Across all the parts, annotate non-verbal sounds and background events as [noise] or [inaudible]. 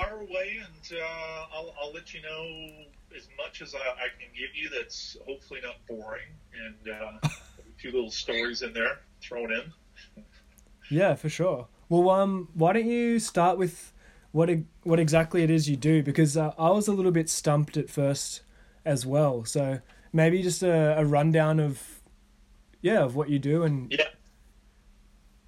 fire away, and uh, I'll, I'll let you know as much as I, I can give you. That's hopefully not boring, and uh, [laughs] a few little stories in there thrown in. Yeah, for sure. Well, um, why don't you start with what what exactly it is you do? Because uh, I was a little bit stumped at first as well. So maybe just a, a rundown of yeah of what you do and yeah.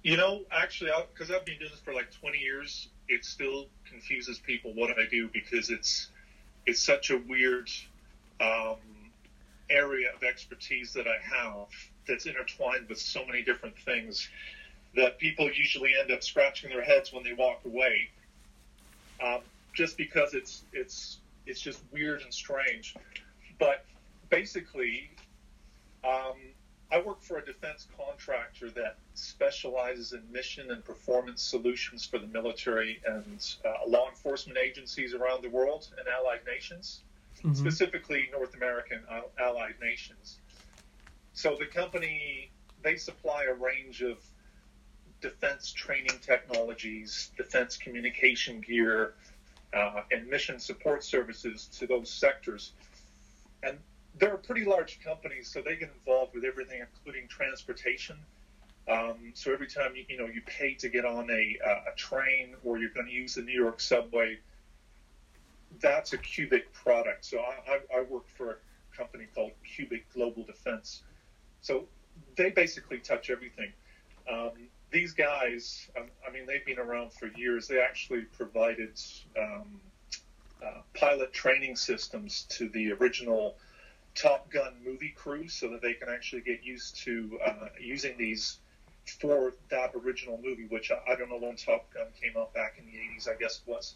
You know, actually, because I've been doing this for like 20 years, it still confuses people what I do because it's it's such a weird um, area of expertise that I have that's intertwined with so many different things that people usually end up scratching their heads when they walk away, um, just because it's it's it's just weird and strange. But basically, um, I work for a defense contractor that specializes in mission and performance solutions for the military and uh, law enforcement agencies around the world and allied nations, mm-hmm. specifically North American uh, allied nations. So the company they supply a range of defense training technologies, defense communication gear, uh, and mission support services to those sectors. And they're a pretty large company, so they get involved with everything, including transportation. Um, so every time you, you know you pay to get on a, uh, a train or you're going to use the New York subway, that's a Cubic product. So I, I, I work for a company called Cubic Global Defense. So they basically touch everything. Um, these guys, um, I mean, they've been around for years. They actually provided um, uh, pilot training systems to the original Top Gun movie crew so that they can actually get used to uh, using these for that original movie, which I, I, don't know when Top Gun came out back in the 80s, I guess it was.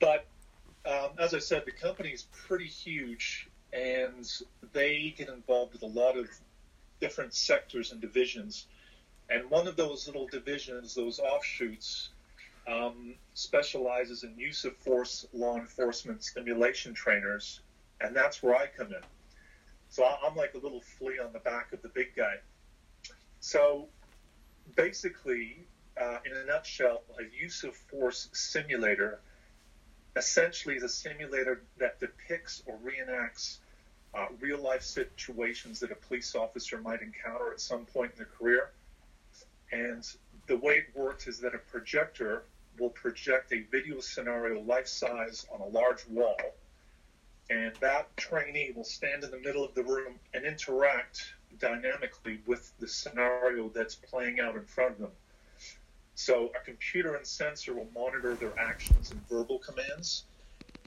But um, as I said, the company is pretty huge and they get involved with a lot of different sectors and divisions. And one of those little divisions, those offshoots, um, specializes in use of force law enforcement simulation trainers and that's where I come in. So I'm like a little flea on the back of the big guy. So basically, uh, in a nutshell, a use of force simulator essentially is a simulator that depicts or reenacts uh, real life situations that a police officer might encounter at some point in their career. And the way it works is that a projector will project a video scenario life size on a large wall and that trainee will stand in the middle of the room and interact dynamically with the scenario that's playing out in front of them. So a computer and sensor will monitor their actions and verbal commands,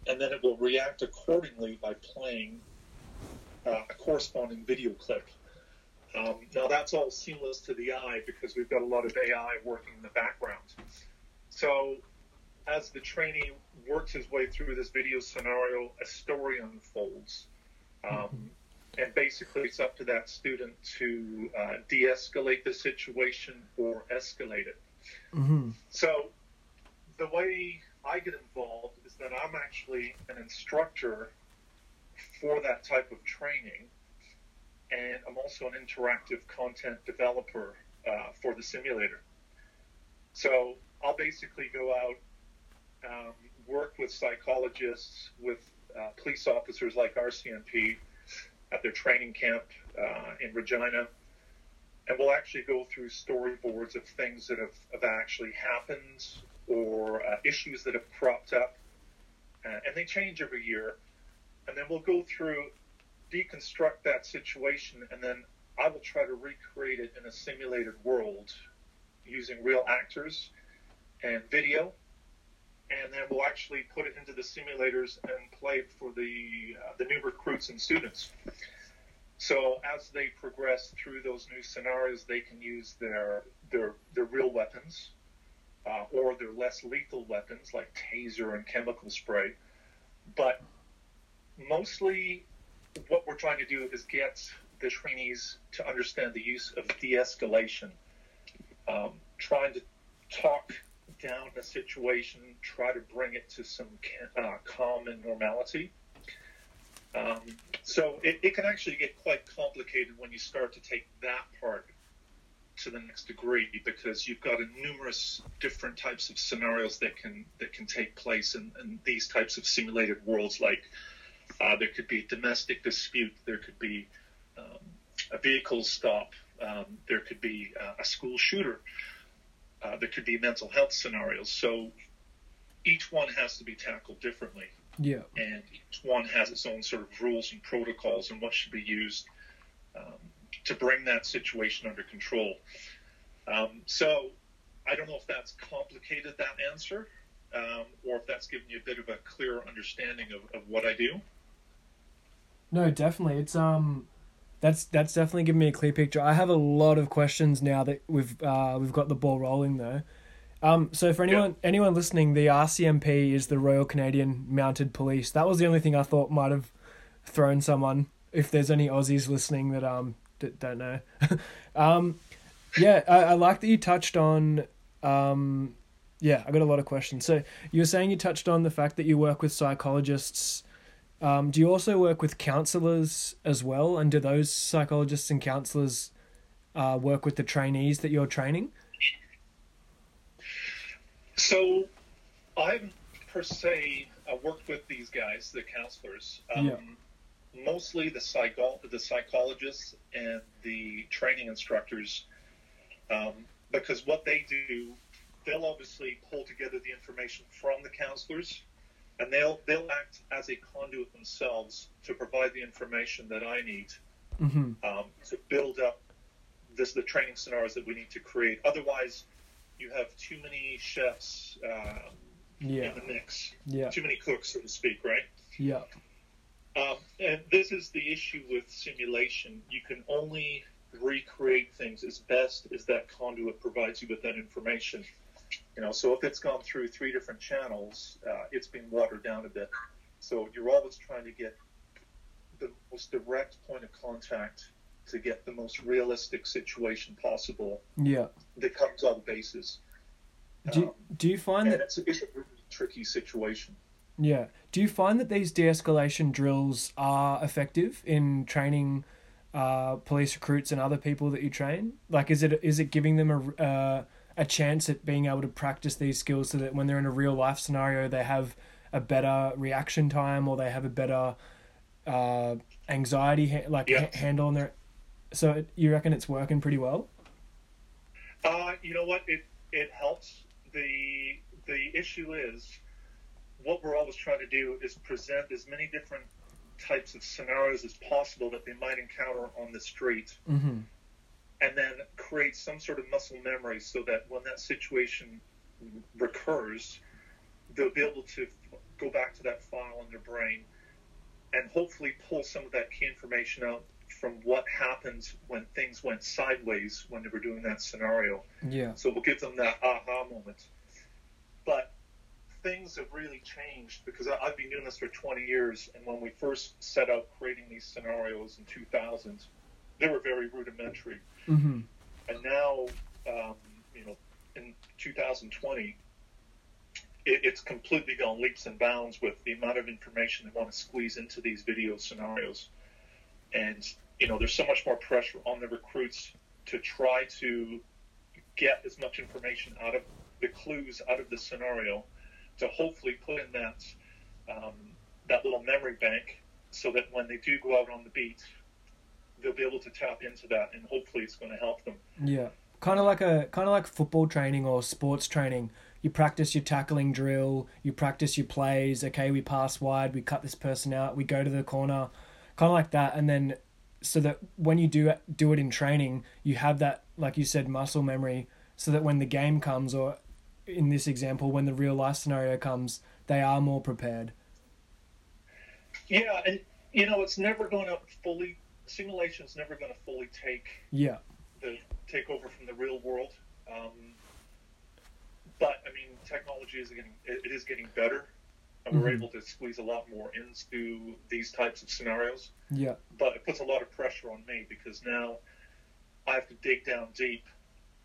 and then it will react accordingly by playing uh, a corresponding video clip. Um, now that's all seamless to the eye because we've got a lot of AI working in the background. So as the trainee works his way through this video scenario, a story unfolds. Um, mm-hmm. And basically, it's up to that student to uh, de escalate the situation or escalate it. Mm-hmm. So, the way I get involved is that I'm actually an instructor for that type of training, and I'm also an interactive content developer uh, for the simulator. So, I'll basically go out um, work with psychologists, with uh, police officers like RCMP at their training camp uh, in Regina. And we'll actually go through storyboards of things that have, have actually happened or uh, issues that have cropped up. Uh, and they change every year. And then we'll go through, deconstruct that situation, and then I will try to recreate it in a simulated world using real actors and video and then we'll actually put it into the simulators and play it for the uh, the new recruits and students. So as they progress through those new scenarios, they can use their their their real weapons uh, or their less lethal weapons like taser and chemical spray. But mostly, what we're trying to do is get the trainees to understand the use of de-escalation, um, trying to talk down a situation, try to bring it to some uh, calm and normality. Um, so it, it, can actually get quite complicated when you start to take that part to the next degree because you've got a numerous different types of scenarios that can that can take place in, in these types of simulated worlds. Like uh, there could be a domestic dispute, there could be um, a vehicle stop, um, there could be uh, a school shooter, uh, there could be mental health scenarios. So each one has to be tackled differently. Yeah. And each one has its own sort of rules and protocols and what should be used um, to bring that situation under control. Um, so I don't know if that's complicated that answer, um, or if that's given you a bit of a clearer understanding of, of what I do. No, definitely. It's um, that's that's definitely given me a clear picture. I have a lot of questions now that we've uh, we've got the ball rolling though. Um, so for anyone yeah. anyone listening, the RCMP is the Royal Canadian Mounted Police. That was the only thing I thought might have thrown someone. If there's any Aussies listening that um that don't know, [laughs] um, yeah, I, I like that you touched on um, yeah, I got a lot of questions. So you were saying you touched on the fact that you work with psychologists. Um, do you also work with counselors as well? And do those psychologists and counselors uh, work with the trainees that you're training? So I've per se uh, worked with these guys, the counselors. Um, yeah. Mostly the psycho- the psychologists and the training instructors, um, because what they do, they'll obviously pull together the information from the counselors, and they'll they'll act as a conduit themselves to provide the information that I need mm-hmm. um, to build up this the training scenarios that we need to create. Otherwise, you have too many chefs uh, yeah. in the mix. Yeah. Too many cooks, so to speak, right? Yeah. Um, and this is the issue with simulation. You can only recreate things as best as that conduit provides you with that information. You know, so if it's gone through three different channels, uh, it's been watered down a bit. So you're always trying to get the most direct point of contact to get the most realistic situation possible. Yeah, that covers all the bases. Do you, um, do you find that it's, it's a really tricky situation? Yeah. Do you find that these de-escalation drills are effective in training uh, police recruits and other people that you train? Like, is it is it giving them a uh, a chance at being able to practice these skills so that when they're in a real life scenario, they have a better reaction time or they have a better uh, anxiety ha- like yeah. ha- handle on their so you reckon it's working pretty well? Uh, you know what? It it helps. the The issue is what we're always trying to do is present as many different types of scenarios as possible that they might encounter on the street, mm-hmm. And then create some sort of muscle memory so that when that situation recurs, they'll be able to go back to that file in their brain and hopefully pull some of that key information out from what happened when things went sideways when they were doing that scenario. Yeah. So we'll give them that aha moment. But things have really changed because I've been doing this for 20 years, and when we first set out creating these scenarios in 2000, they were very rudimentary. Mm-hmm. And now, um, you know, in 2020, it, it's completely gone leaps and bounds with the amount of information they want to squeeze into these video scenarios. And you know, there's so much more pressure on the recruits to try to get as much information out of the clues out of the scenario to hopefully put in that um, that little memory bank so that when they do go out on the beat, they'll be able to tap into that and hopefully it's going to help them. Yeah, kind of like a kind of like football training or sports training. You practice your tackling drill, you practice your plays. Okay, we pass wide, we cut this person out, we go to the corner, kind of like that, and then so that when you do do it in training, you have that, like you said, muscle memory, so that when the game comes, or in this example, when the real life scenario comes, they are more prepared. Yeah, and you know, it's never going to fully simulation's never going to fully take yeah the take over from the real world. Um, but I mean, technology is getting it, it is getting better and we're mm-hmm. able to squeeze a lot more into these types of scenarios. Yeah. But it puts a lot of pressure on me because now I have to dig down deep,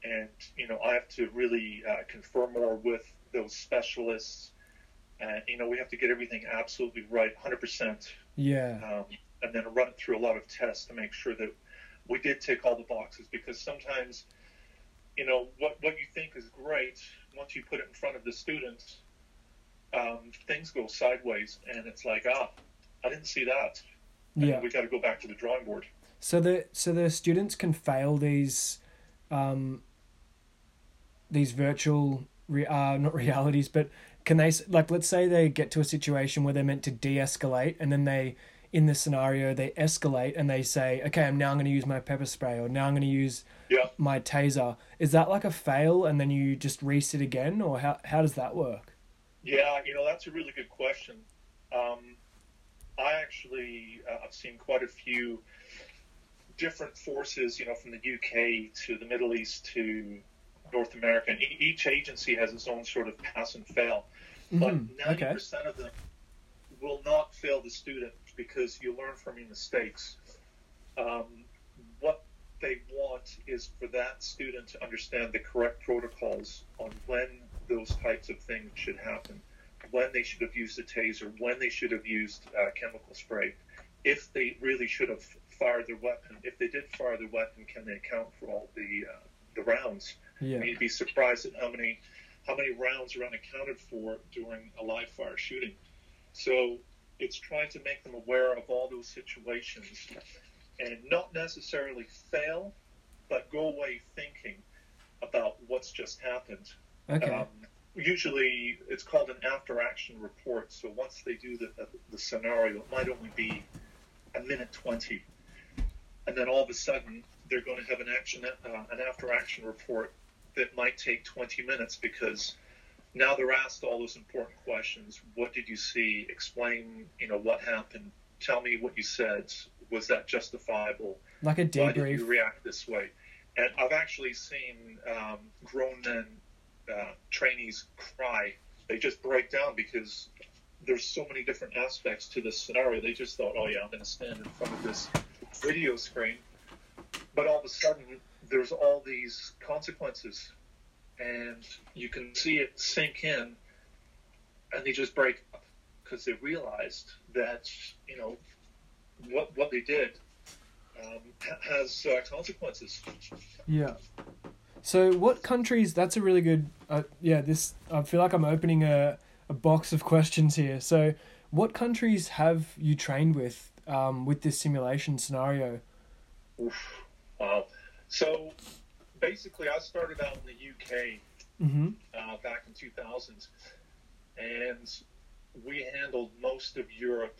and you know I have to really uh, confer more with those specialists. And you know we have to get everything absolutely right, hundred percent. Yeah. Um, and then run it through a lot of tests to make sure that we did tick all the boxes because sometimes you know what what you think is great once you put it in front of the students, um, things go sideways, and it's like ah, I didn't see that. And Yeah. we got to go back to the drawing board. So the so the students can fail these, um, these virtual re- uh not [laughs] realities, but can they like let's say they get to a situation where they're meant to de-escalate and then they in this scenario they escalate and they say okay I'm now going to use my pepper spray or now I'm going to use Yeah. my taser. Is that like a fail and then you just reset again or how how does that work? Yeah, you know that's a really good question. Um, I actually uh, I've seen quite a few different forces, you know, from the UK to the Middle East to North America, and e- each agency has its own sort of pass and fail. But Mhm, ninety okay. percent of them will not fail the student because you learn from your mistakes. Um, what they want is for that student to understand the correct protocols on when those types of things should happen, when they should have used a taser, when they should have used uh, chemical spray, if they really should have fired their weapon. If they did fire their weapon, can they account for all the uh, the rounds? Yeah. You'd be surprised at how many how many rounds are unaccounted for during a live fire shooting. So it's trying to make them aware of all those situations and not necessarily fail, but go away thinking about what's just happened. Okay. Um, usually, it's called an after-action report. So once they do the, the, the scenario, it might only be a minute twenty, and then all of a sudden they're going to have an action, uh, an after-action report that might take twenty minutes because now they're asked all those important questions. What did you see? Explain, you know, what happened. Tell me what you said. Was that justifiable? like a why did you react this way? And I've actually seen um, grown men, uh, trainees cry. They just break down because there's so many different aspects to this scenario. They just thought, oh yeah, I'm going to stand in front of this video screen. But all of a sudden, there's all these consequences. And you can see it sink in, and they just break up because they realized that, you know, what, what they did um, has uh, consequences. Yeah. So, what countries? That's a really good. Uh, yeah, this. I feel like I'm opening a a box of questions here. So, what countries have you trained with um, with this simulation scenario? Oof. Wow. So basically, I started out in the UK Mm-hmm. uh, back in 2000, and we handled most of Europe.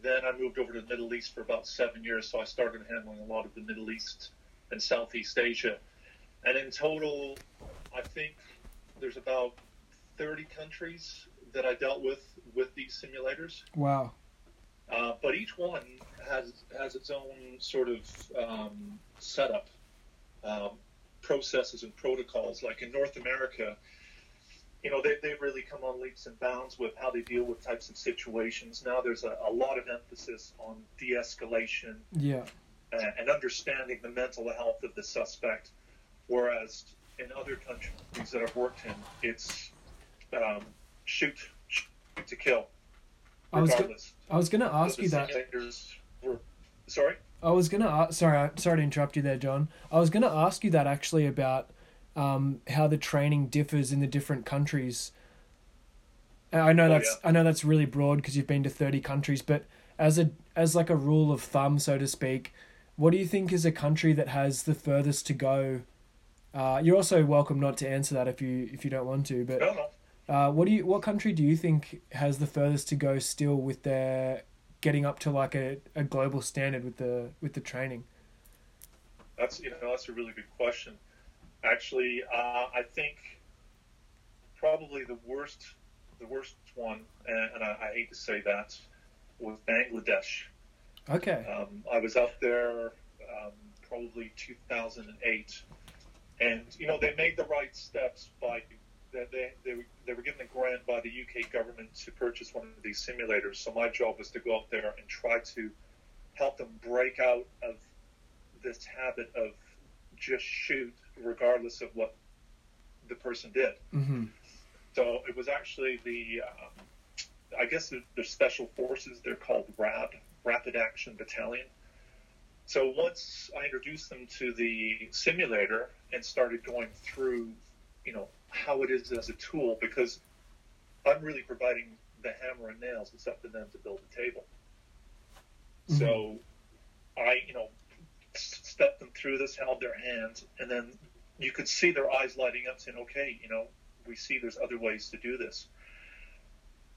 Then I moved over to the Middle East for about seven years, so I started handling a lot of the Middle East and Southeast Asia. And in total, I think there's about 30 countries that I dealt with with these simulators. Wow. Uh, but each one has has its own sort of um, setup, um, processes and protocols. Like in North America, you know, they, they've really come on leaps and bounds with how they deal with types of situations. Now there's a, a lot of emphasis on de-escalation Yeah. uh, and understanding the mental health of the suspect, whereas in other countries that I've worked in, it's um, shoot, shoot to kill, I was go-. I was gonna ask So you that. Were, sorry. I was gonna ask, sorry, sorry to interrupt you there, John. I was gonna ask you that actually about um, how the training differs in the different countries. I know Oh, that's I know that's really broad because you've been to thirty countries, but as a as like a rule of thumb, so to speak, what do you think is a country that has the furthest to go? Uh, you're also welcome not to answer that if you if you don't want to, but uh, what do you what country do you think has the furthest to go still with their getting up to like a, a global standard with the with the training? That's you know that's a really good question. Actually, uh, I think probably the worst the worst one, and, and I, I hate to say that, was Bangladesh. Okay. Um, I was out there um, probably 2008, and you know they made the right steps by that they, they were- they were given a grant by the UK government to purchase one of these simulators. So my job was to go out there and try to help them break out of this habit of just shoot regardless of what the person did. Mm-hmm. So it was actually the, um, I guess the, the special forces. They're called RAB, Rapid Action Battalion. so once I introduced them to the simulator and started going through, you know, how it is as a tool, because I'm really providing the hammer and nails. It's up to them to build the table. Mm-hmm. So I, you know, stepped them through this, held their hands, and then you could see their eyes lighting up, saying, "Okay, you know, we see there's other ways to do this."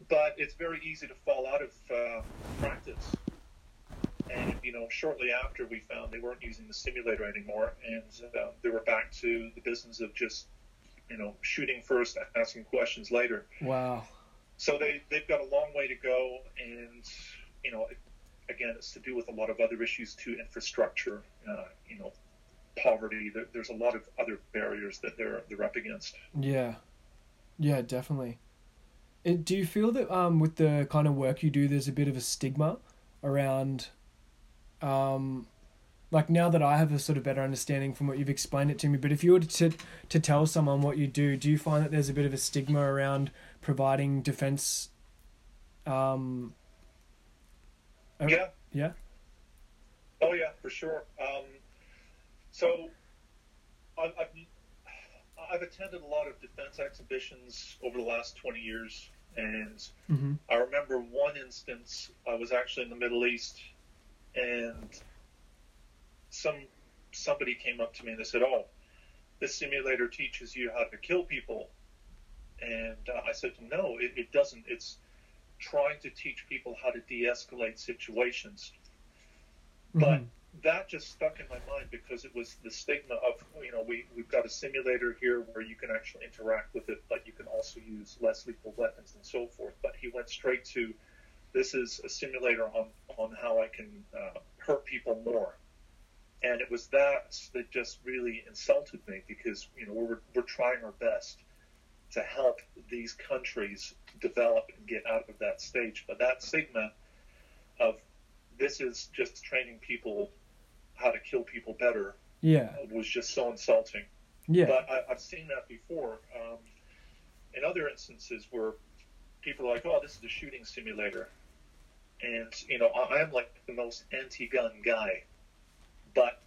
But it's very easy to fall out of uh, practice and you know, shortly after, we found they weren't using the simulator anymore, and uh, they were back to the business of just, you know, shooting first, asking questions later. Wow. So they they've got a long way to go, and you know, again, it's to do with a lot of other issues too, infrastructure, uh, you know, poverty. There, there's a lot of other barriers that they're they're up against. Yeah, yeah, definitely. It, do you feel that um, with the kind of work you do, there's a bit of a stigma around um, like now that I have a sort of better understanding from what you've explained it to me, but if you were to to tell someone what you do, do you find that there's a bit of a stigma around providing defense? Um, yeah. Yeah. Oh yeah, for sure. Um, so I've, I've I've attended a lot of defense exhibitions over the last twenty years, and mm-hmm. I remember one instance. I was actually in the Middle East and some somebody came up to me and they said, "Oh, this simulator teaches you how to kill people," and uh, I said, "No, it, it doesn't. It's trying to teach people how to de-escalate situations." Mm-hmm. But that just stuck in my mind because it was the stigma of you know we we've got a simulator here where you can actually interact with it, but you can also use less lethal weapons and so forth. But he went straight to this is a simulator on, on how I can uh, hurt people more. And it was that that just really insulted me because, you know, we're, we're trying our best to help these countries develop and get out of that stage. But that stigma of this is just training people how to kill people better yeah. was just so insulting. Yeah. But I, have seen that before. Um, in other instances where people are like, oh, this is a shooting simulator and you know I, am like the most anti-gun guy, but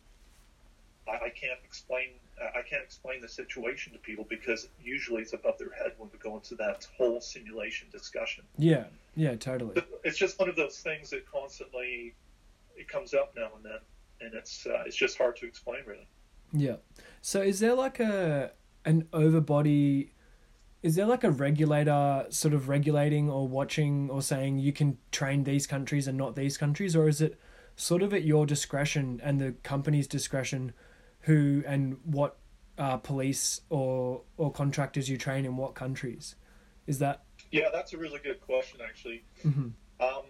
I, I can't explain I can't explain the situation to people because usually it's above their head when we go into that whole simulation discussion. Yeah, yeah, totally. It's just one of those things that constantly it comes up now and then, and it's uh, it's just hard to explain really. Yeah. So is there like a an overbody is there like a regulator sort of regulating or watching or saying you can train these countries and not these countries or is it sort of at your discretion and the company's discretion who and what uh, police or or contractors you train in what countries is that yeah that's a really good question actually mm-hmm. um,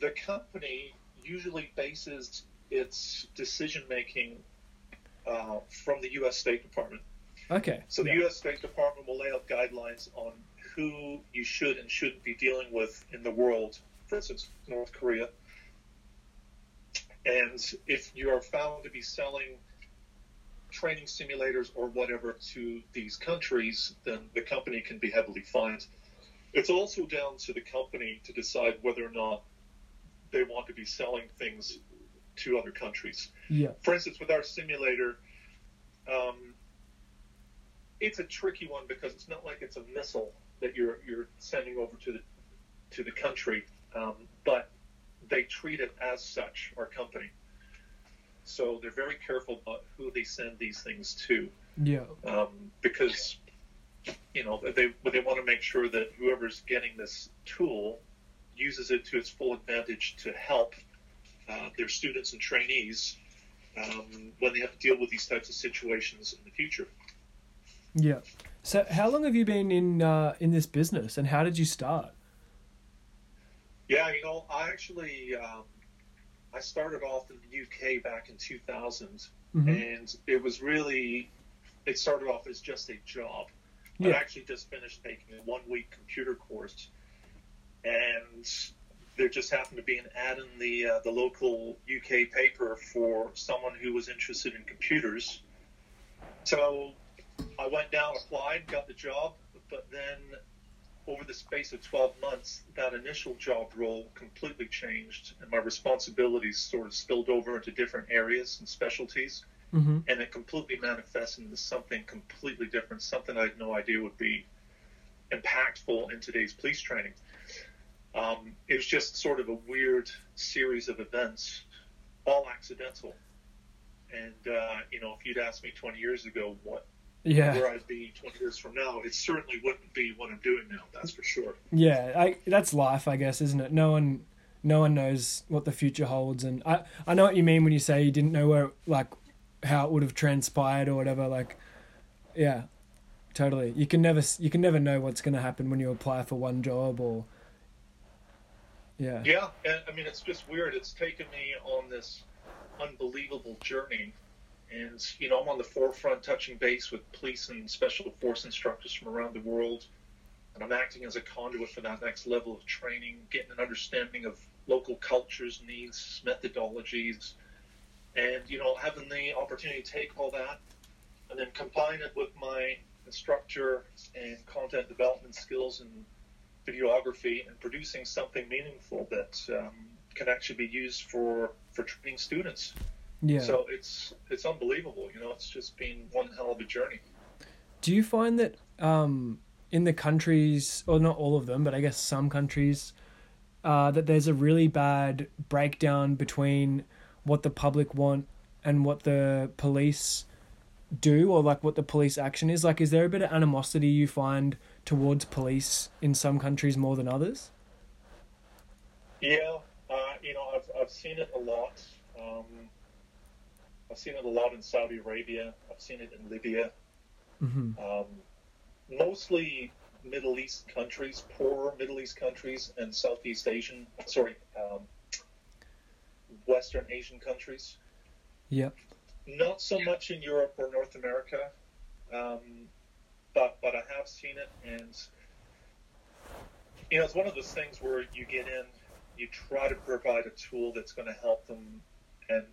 the company usually bases its decision making uh, from the U.S. State Department Okay. So the yeah. U.S. State Department will lay out guidelines on who you should and shouldn't be dealing with in the world. For instance, North Korea. And if you are found to be selling training simulators or whatever to these countries, then the company can be heavily fined. It's also down to the company to decide whether or not they want to be selling things to other countries. Yeah. For instance, with our simulator, um, it's a tricky one because it's not like it's a missile that you're you're sending over to the to the country, um, but they treat it as such. Our company, so they're very careful about who they send these things to. Yeah. Um, because you know they they want to make sure that whoever's getting this tool uses it to its full advantage to help uh, their students and trainees um, when they have to deal with these types of situations in the future. Yeah. So, how long have you been in uh, in this business, and how did you start? Yeah, you know, I actually um, I started off in the UK back in 2000, mm-hmm. and it was really it started off as just a job. Yeah. I actually just finished taking a one week computer course, and there just happened to be an ad in the uh, the local UK paper for someone who was interested in computers. So I went down, applied, got the job, but then over the space of 12 months, that initial job role completely changed, and my responsibilities sort of spilled over into different areas and specialties, Mm-hmm. and it completely manifested into something completely different, something I had no idea would be impactful in today's police training. Um, it was just sort of a weird series of events, all accidental. And uh, you know, if you'd asked me 20 years ago what Yeah. where I'd be 20 years from now, it certainly wouldn't be what I'm doing now. That's for sure. Yeah, I, that's life, I guess, isn't it? No one, no one knows what the future holds, and I, I know what you mean when you say you didn't know where, like, how it would have transpired or whatever. Like, yeah, totally. You can never, you can never know what's going to happen when you apply for one job or, yeah, Yeah, and I mean, it's just weird. It's taken me on this unbelievable journey. And, you know, I'm on the forefront touching base with police and special force instructors from around the world. And I'm acting as a conduit for that next level of training, getting an understanding of local cultures, needs, methodologies, and, you know, having the opportunity to take all that and then combine it with my instructor and content development skills and videography and producing something meaningful that um, can actually be used for, for training students. Yeah. So it's it's unbelievable. You know, it's just been one hell of a journey. Do you find that um, in the countries, or not all of them, but I guess some countries, uh, that there's a really bad breakdown between what the public want and what the police do, or like what the police action is? Like, is there a bit of animosity you find towards police in some countries more than others? Yeah, uh, you know, I've I've seen it a lot. Um, I've seen it a lot in Saudi Arabia. I've seen it in Libya. hmm Um, mostly Middle East countries, poorer Middle East countries, and Southeast Asian. Sorry, um, Western Asian countries. Yep. Not so much in Europe or North America, um, but but I have seen it, and you know it's one of those things where you get in, you try to provide a tool that's going to help them and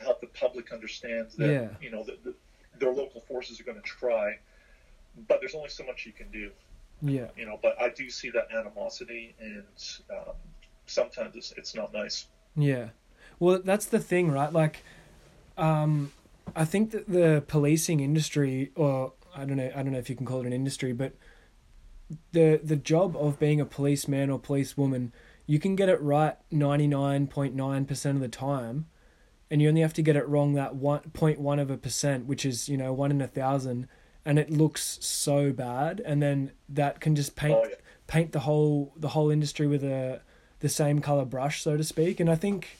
help the public understand that Yeah. you know that the, their local forces are going to try, but there's only so much you can do, Yeah. you know. But I do see that animosity, and um, sometimes it's, it's not nice. Yeah. Well, that's the thing, right? Like, um, I think that the policing industry, or I don't know, I don't know if you can call it an industry, but the the job of being a policeman or policewoman, you can get it right ninety nine point nine percent of the time, and you only have to get it wrong that one point one of a percent, which is you know one in a thousand, and it looks so bad, and then that can just paint Oh yeah. paint the whole the whole industry with a the same color brush, so to speak. And I think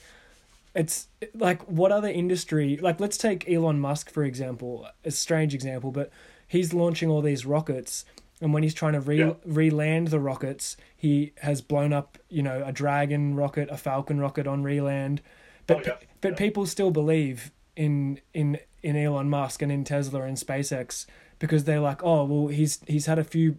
it's like what other industry like let's take Elon Musk for example, a strange example, but he's launching all these rockets and when he's trying to re Yeah. re-land the rockets, he has blown up, you know, a Dragon rocket, a Falcon rocket on re-land. But Oh, yeah. but Yeah. people still believe in in in Elon Musk and in Tesla and SpaceX because they're like, oh well, he's he's had a few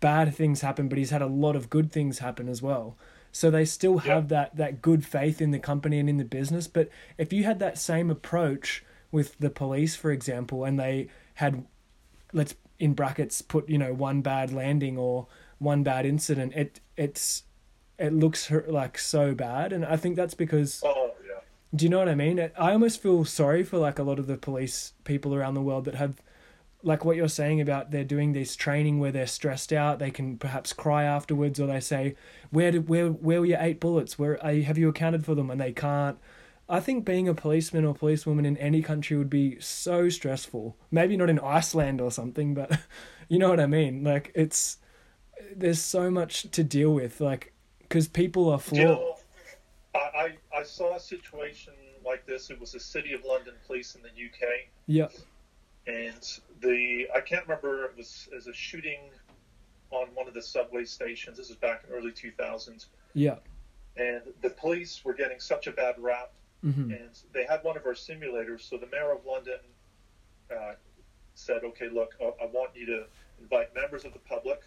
bad things happen, but he's had a lot of good things happen as well. So they still have Yeah. that that good faith in the company and in the business. But if you had that same approach with the police, for example, and they had, let's in brackets put you know one bad landing or one bad incident, it it's it looks like so bad, and I think that's because Oh yeah. do you know what I mean? I almost feel sorry for like a lot of the police people around the world that have like what you're saying about they're doing this training where they're stressed out, they can perhaps cry afterwards or they say, Where did where where were your eight bullets? Where are you, have you accounted for them? And they can't. I think being a policeman or policewoman in any country would be so stressful. Maybe not in Iceland or something, but [laughs] you know what I mean? Like it's there's so much to deal with like because people are flawed. You know, I, I, I saw a situation like this. It was the City of London Police in the UK, Yep. and the I can't remember it was as a shooting on one of the subway stations. This is back in early 2000s, Yeah. and the police were getting such a bad rap, hmm and they had one of our simulators. So the mayor of London uh, said, "Okay, look, I, I want you to invite members of the public.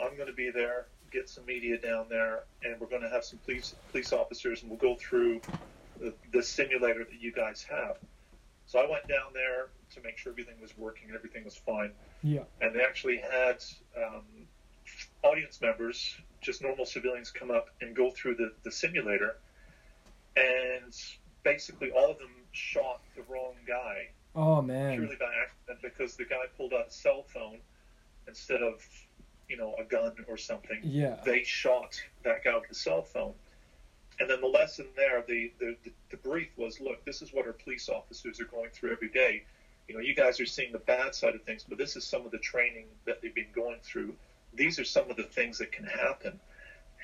I'm going to be there. Get some media down there, and we're going to have some police police officers, and we'll go through the, the simulator that you guys have." So I went down there to make sure everything was working and everything was fine Yeah. and they actually had um, audience members, just normal civilians, come up and go through the, the simulator, and basically all of them shot the wrong guy Oh man. purely by accident because the guy pulled out a cell phone instead of, you know, a gun or something. Yeah. They shot that guy with the cell phone. And then the lesson there, the, the, the, brief was, look, this is what our police officers are going through every day. You know, you guys are seeing the bad side of things, but this is some of the training that they've been going through. These are some of the things that can happen.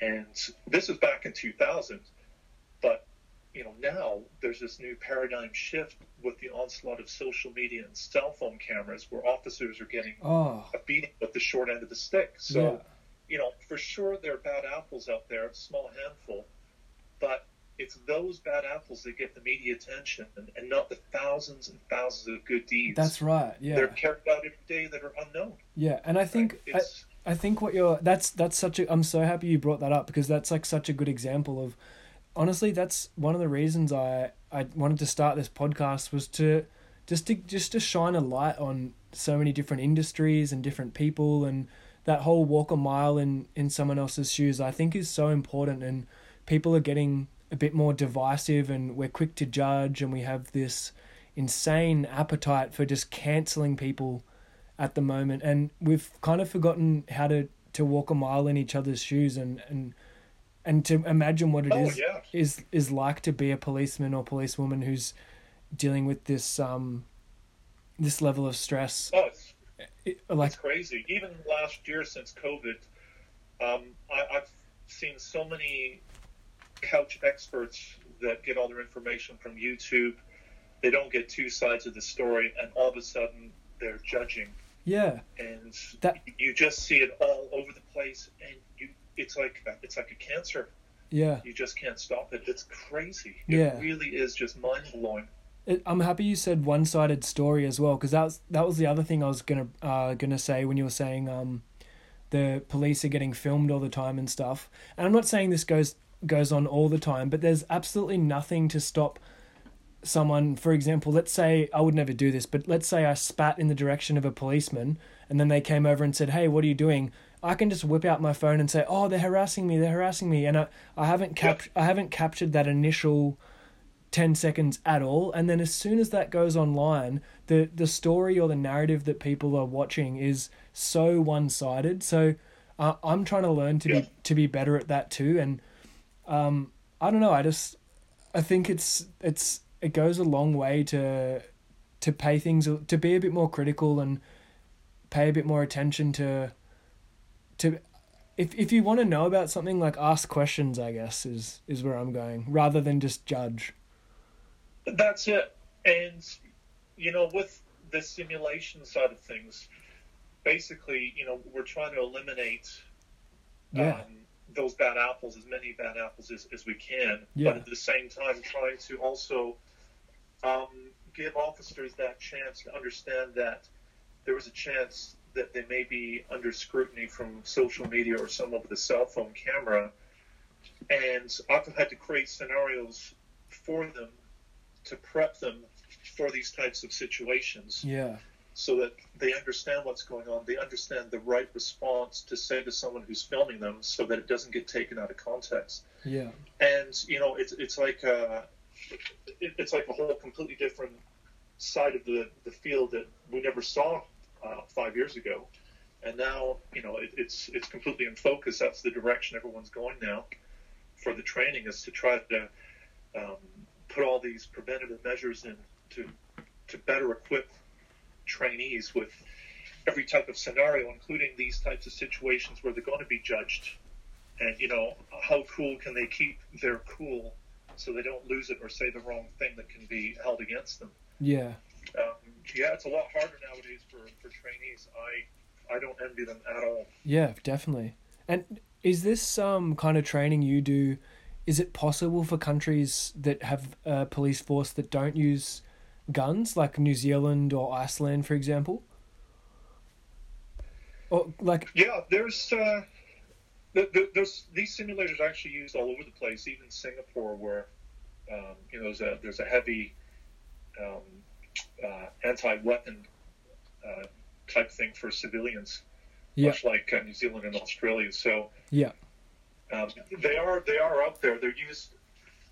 And this was back in 2000. You know, now there's this new paradigm shift with the onslaught of social media and cell phone cameras where officers are getting Oh. a beating with the short end of the stick. So, Yeah. you know, for sure there are bad apples out there, a small handful, but it's those bad apples that get the media attention and, and not the thousands and thousands of good deeds. That's right. Yeah. They're carried out every day that are unknown. Yeah, and I think Right? I, I think what you're that's that's such a I'm so happy you brought that up because that's like such a good example of honestly that's one of the reasons I I wanted to start this podcast was to just to just to shine a light on so many different industries and different people and that whole walk a mile in in someone else's shoes I think is so important. And people are getting a bit more divisive and we're quick to judge and we have this insane appetite for just canceling people at the moment. And we've kind of forgotten how to to walk a mile in each other's shoes and and and to imagine what it oh, is yeah. is is like to be a policeman or policewoman who's dealing with this um this level of stress Oh, it's, It- like it's crazy. Even last year, since COVID, um, I, I've seen so many couch experts that get all their information from YouTube. They don't get two sides of the story, and all of a sudden they're judging, yeah and That- you just see it all over the place, and it's like it's like a cancer. yeah You just can't stop it. It's crazy. Yeah. It really is just mind blowing. I'm happy you said one-sided story as well because that was that was the other thing I was gonna uh gonna say when you were saying um the police are getting filmed all the time and stuff. And I'm not saying this goes goes on all the time, but there's absolutely nothing to stop someone. For example, let's say I would never do this, but let's say I spat in the direction of a policeman, and then they came over and said, "Hey, what are you doing?" I can just whip out my phone and say, "Oh, they're harassing me. They're harassing me," and I I haven't cap I haven't captured that initial 10 seconds at all and then as soon as that goes online the the story or the narrative that people are watching is so one-sided so uh, I'm trying to learn to Yeah. be to be better at that too and um I don't know I just I think it's it's it goes a long way to to pay things to be a bit more critical and pay a bit more attention to to if if you want to know about something like ask questions I guess is is where I'm going rather than just judge That's it. And, you know, with the simulation side of things, basically, you know, we're trying to eliminate yeah um, those bad apples, as many bad apples as, as we can, Yeah. but at the same time, trying to also um, give officers that chance to understand that there was a chance that they may be under scrutiny from social media or some of the cell phone camera. And I've had to create scenarios for them to prep them for these types of situations yeah so that they understand what's going on. They understand the right response to say to someone who's filming them so that it doesn't get taken out of context. yeah And, you know, it's, it's like, uh, it, it's like a whole completely different side of the, the field that we never saw uh, five years ago. And now, you know, it, it's, it's completely in focus. That's the direction everyone's going now for the training is to try to um, put all these preventative measures in to, to better equip trainees with every type of scenario, including these types of situations where they're going to be judged. And, you know, how cool can they keep their cool so they don't lose it or say the wrong thing that can be held against them? yeah Um, yeah, it's a lot harder nowadays for, for trainees. I, I don't envy them at all. yeah definitely and is this um kind of training you do is it possible for countries that have a police force that don't use guns like New Zealand or Iceland for example or like Yeah, there's uh, th- th- there's these simulators are actually used all over the place, even Singapore, where um, you know there's a there's a heavy um, uh, anti-weapon uh, type thing for civilians. Yeah. much like uh, New Zealand and Australia. So Yeah. um, they are they are out there. They're used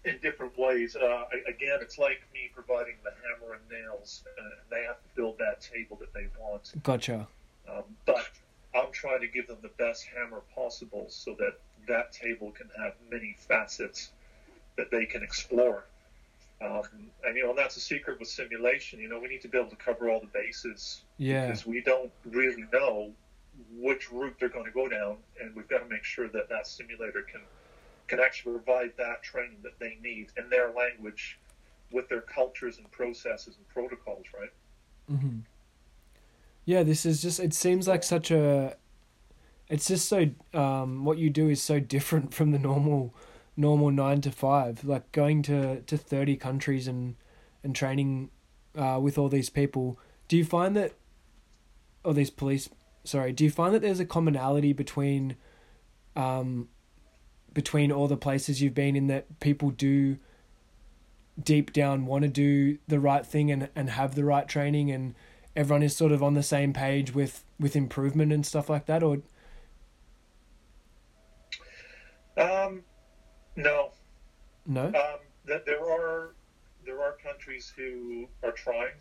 in different ways. Uh, again, it's like me providing the hammer and nails, uh, and they have to build that table that they want. Gotcha. Um, but I'm trying to give them the best hammer possible so that that table can have many facets that they can explore. Um, and you know, and that's a secret with simulation. You know, we need to be able to cover all the bases Yeah. because we don't really know which route they're going to go down, and we've got to make sure that that simulator can can actually provide that training that they need in their language, with their cultures and processes and protocols. Right? Mm-hmm. Yeah, this is just. It seems like such a. It's just so. Um, what you do is so different from the normal, normal nine to five. Like going to to thirty countries and and training, uh, with all these people. Do you find that, or these police? Sorry, do you find that there's a commonality between, um, between all the places you've been in that people do. Deep down, want to do the right thing and and have the right training and everyone is sort of on the same page with with improvement and stuff like that or Um, no, no Um, that there are there are countries who are trying,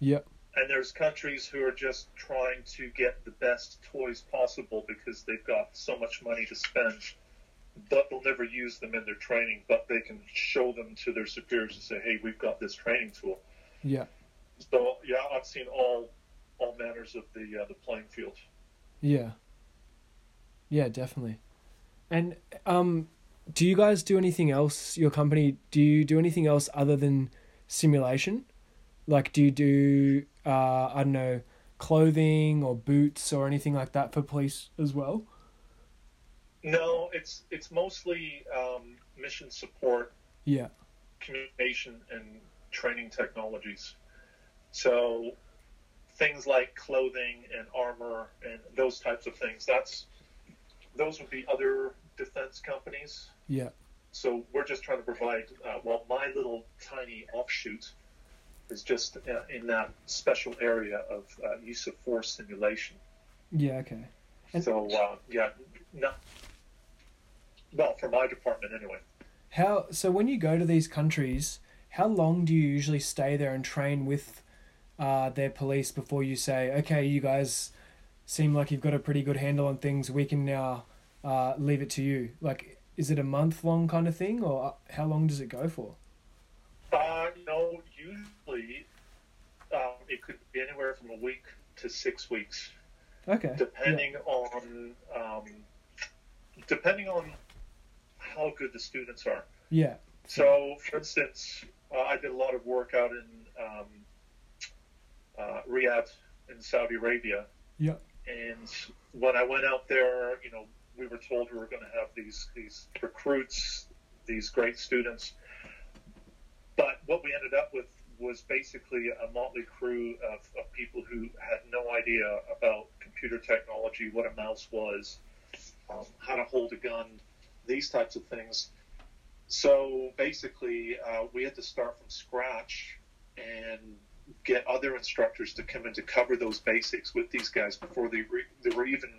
yep and there's countries who are just trying to get the best toys possible because they've got so much money to spend, but they'll never use them in their training. But they can show them to their superiors and say, "Hey, we've got this training tool." yeah So yeah, I've seen all all manners of the uh, the playing field. yeah yeah definitely and um do you guys do anything else your company do you do anything else other than simulation like do you do uh i don't know clothing or boots or anything like that for police as well No, it's it's mostly um, mission support yeah communication and training technologies. So things like clothing and armor and those types of things. That's those would be other defense companies. Yeah So we're just trying to provide. Uh, well, my little tiny offshoot is just uh, in that special area of uh, use of force simulation. yeah okay And- so uh, yeah, no. Well, for my department anyway. How so when you go to these countries, how long do you usually stay there and train with uh, their police before you say, okay, you guys seem like you've got a pretty good handle on things. We can now uh, leave it to you. Like, is it a month long kind of thing, or how long does it go for? Uh, you know, usually um, it could be anywhere from a week to six weeks, Okay. depending on um, depending on how good the students are. Yeah. So, for instance, uh, I did a lot of work out in um, uh, Riyadh in Saudi Arabia, Yeah. and when I went out there, you know, we were told we were going to have these these recruits, these great students. But what we ended up with was basically a motley crew of, of people who had no idea about computer technology, what a mouse was, um, how to hold a gun, these types of things. So basically, uh, we had to start from scratch and get other instructors to come in to cover those basics with these guys before they, re- they were even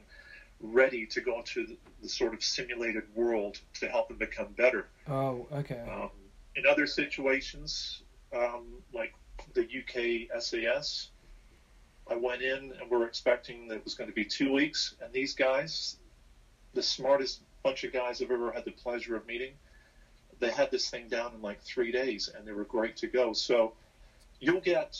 ready to go into the, the sort of simulated world to help them become better. Oh, okay. Um, in other situations, um, like the UK SAS, I went in and we're expecting that it was going to be two weeks, and these guys, the smartest bunch of guys I've ever had the pleasure of meeting, they had this thing down in like three days, and they were great to go. So you'll get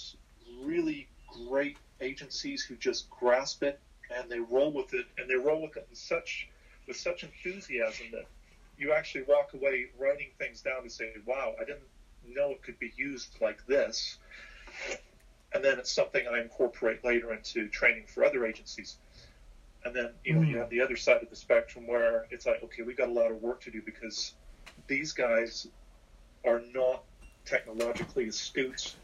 really great agencies who just grasp it and they roll with it, and they roll with it in such with such enthusiasm that you actually walk away writing things down to say, "Wow, I didn't know it could be used like this." And then it's something I incorporate later into training for other agencies. And then you know you Mm. have the other side of the spectrum where it's like, okay, we got a lot of work to do because these guys are not technologically astute.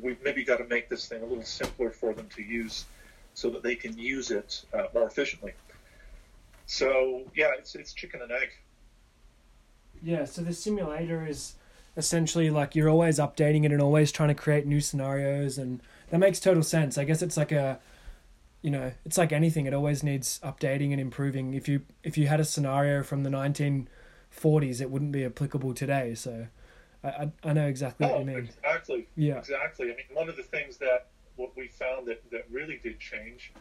We've maybe got to make this thing a little simpler for them to use, so that they can use it uh, more efficiently. So yeah, it's it's chicken and egg. Yeah, so the simulator is essentially like you're always updating it and always trying to create new scenarios and that makes total sense. I guess it's like a you know, it's like anything; it always needs updating and improving. If you if you had a scenario from the nineteen forties, it wouldn't be applicable today. So, I I, I know exactly oh, what you mean. Exactly. Yeah. Exactly. I mean, one of the things that what we found that that really did change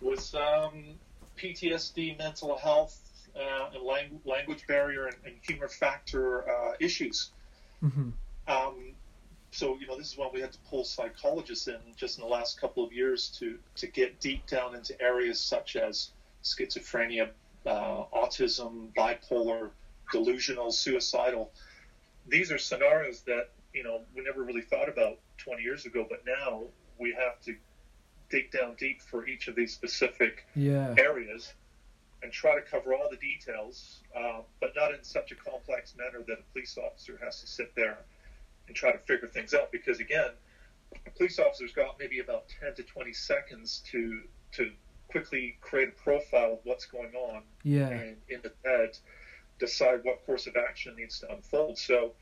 was um, PTSD, mental health, uh, and lang- language barrier and, and human factor uh, issues. hmm Um, so you know, this is when we had to pull psychologists in just in the last couple of years to to get deep down into areas such as schizophrenia, uh, autism, bipolar, delusional, suicidal. These are scenarios that you know we never really thought about 20 years ago, but now we have to dig down deep for each of these specific Yeah. areas and try to cover all the details, uh, but not in such a complex manner that a police officer has to sit there and try to figure things out. Because again, a police officer's got maybe about 10 to 20 seconds to to quickly create a profile of what's going on Yeah. and in the head decide what course of action needs to unfold. So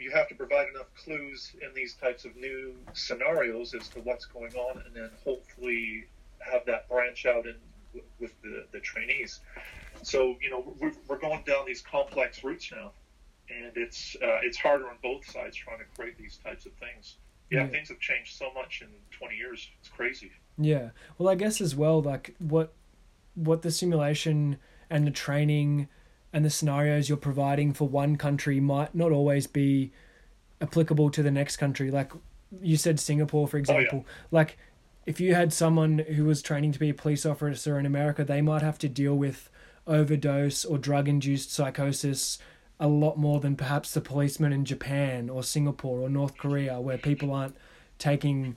you have to provide enough clues in these types of new scenarios as to what's going on, and then hopefully have that branch out in with the, the trainees. So you know we're, we're going down these complex routes now, and it's uh, it's harder on both sides trying to create these types of things. Yeah, Yeah. things have changed so much in 20 years. It's crazy. Yeah. Well, I guess as well, like what what the simulation and the training and the scenarios you're providing for one country might not always be applicable to the next country. Like you said, Singapore, for oh, example. Like if you had someone who was training to be a police officer in America, they might have to deal with overdose or drug induced psychosis a lot more than perhaps the policeman in Japan or Singapore or North Korea, where people aren't taking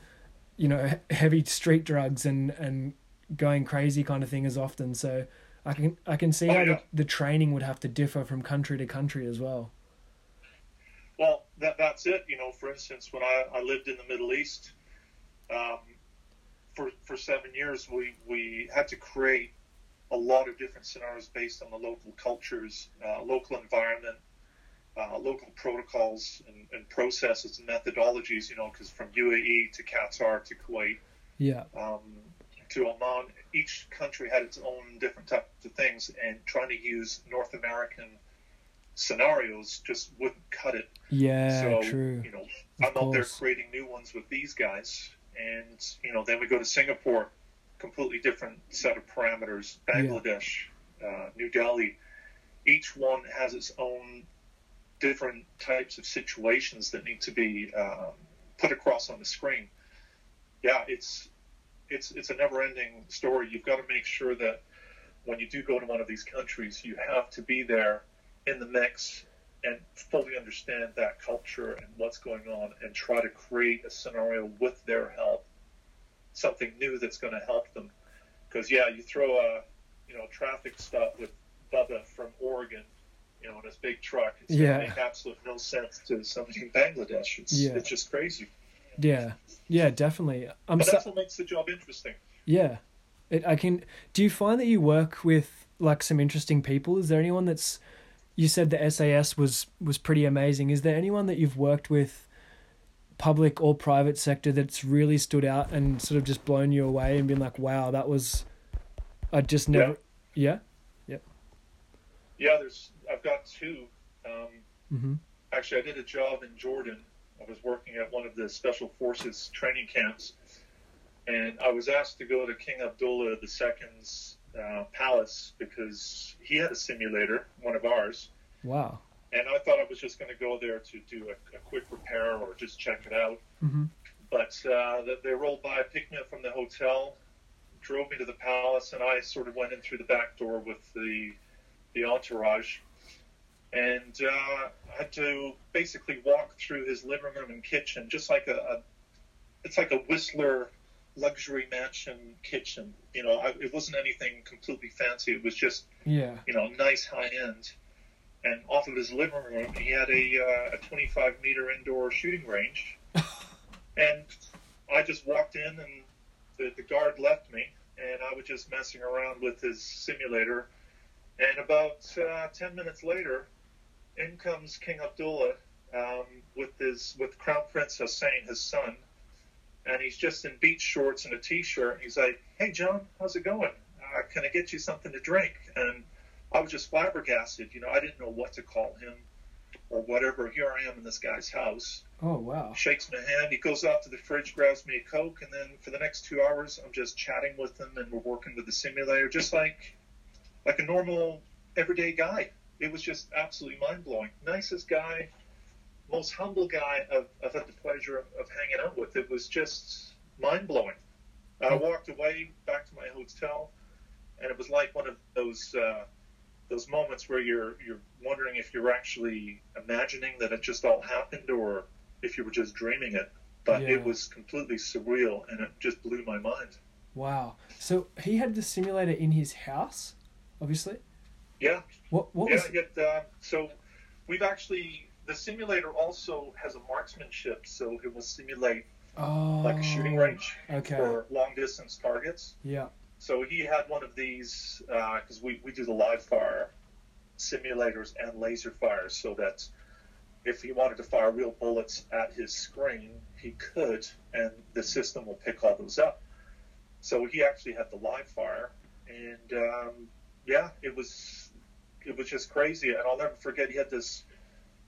you know heavy street drugs and and going crazy kind of thing as often so i can i can see Oh, how yeah. the, the training would have to differ from country to country as well Well, that that's it. You know, for instance, when I, I lived in the Middle East um, for for seven years, we we had to create a lot of different scenarios based on the local cultures, uh, local environment, uh, local protocols and, and processes and methodologies. You know, because from UAE to Qatar to Kuwait yeah um, to Oman, each country had its own different types of things, and trying to use North American scenarios just wouldn't cut it. yeah so, true you know, Of I'm out there creating new ones with these guys, and you know, then we go to Singapore, completely different set of parameters. Bangladesh, uh, New Delhi, each one has its own different types of situations that need to be um, put across on the screen. Yeah, it's it's it's a never-ending story. You've got to make sure that when you do go to one of these countries, you have to be there in the mix and fully understand that culture and what's going on and try to create a scenario with their help, something new that's going to help them. Because yeah, you throw a you know traffic stop with Bubba from Oregon, you know, in his big truck. It's Yeah. going to make absolute no sense to somebody in Bangladesh. It's Yeah. it's just crazy. Yeah. Yeah definitely. I'm But so, that's what makes the job interesting. yeah. It, i can do you find that you work with like some interesting people? Is there anyone that's you said the sas was was pretty amazing. Is there anyone that you've worked with public or private sector that's really stood out and sort of just blown you away and been like wow that was i just never yeah. Yeah, Yeah, yeah there's I've got two. Um, hmm actually, I did a job in Jordan. I was working at one of the special forces training camps, and I was asked to go to King Abdullah II's uh, palace because he had a simulator, one of ours, wow. And I thought I was just going to go there to do a, a quick repair or just check it out. hmm But uh, they- they rolled by, picked me up from the hotel, drove me to the palace, and I sort of went in through the back door with the the entourage, and uh, I had to basically walk through his living room and kitchen, just like a, a it's like a Whistler luxury mansion kitchen. You know, I, it wasn't anything completely fancy. It was just yeah you know, nice high end. And off of his living room, he had a, uh, a 25 meter indoor shooting range. [laughs] and I just walked in, and the, the guard left me, and I was just messing around with his simulator. And about uh, 10 minutes later, in comes King Abdullah um, with his with Crown Prince Hussein, his son, and he's just in beach shorts and a t-shirt. And he's like, "Hey, John, how's it going? Uh, can I get you something to drink?" And I was just flabbergasted. You know, I didn't know what to call him or whatever. Here I am in this guy's house. Oh wow. Shakes my hand. He goes out to the fridge, grabs me a coke, and then for the next two hours, I'm just chatting with him, and we're working with the simulator, just like like a normal everyday guy. It was just absolutely mind blowing. Nicest guy, most humble guy I've, I've had the pleasure of, of hanging out with. It was just mind blowing. I walked away back to my hotel, and it was like one of those uh, those moments where you're you're wondering if you're actually imagining that it just all happened, or if you were just dreaming it. But Yeah. it was completely surreal, and it just blew my mind. Wow. So he had the simulator in his house, obviously. Yeah, What what yeah. was Yet, uh, so we've actually the simulator also has a marksmanship, so it will simulate oh like a shooting range Okay. for long distance targets. Yeah. So he had one of these because we, we do the live fire simulators and laser fires, so that if he wanted to fire real bullets at his screen, he could, and the system will pick all those up. So he actually had the live fire, and um, yeah, it was it was just crazy. And I'll never forget he had this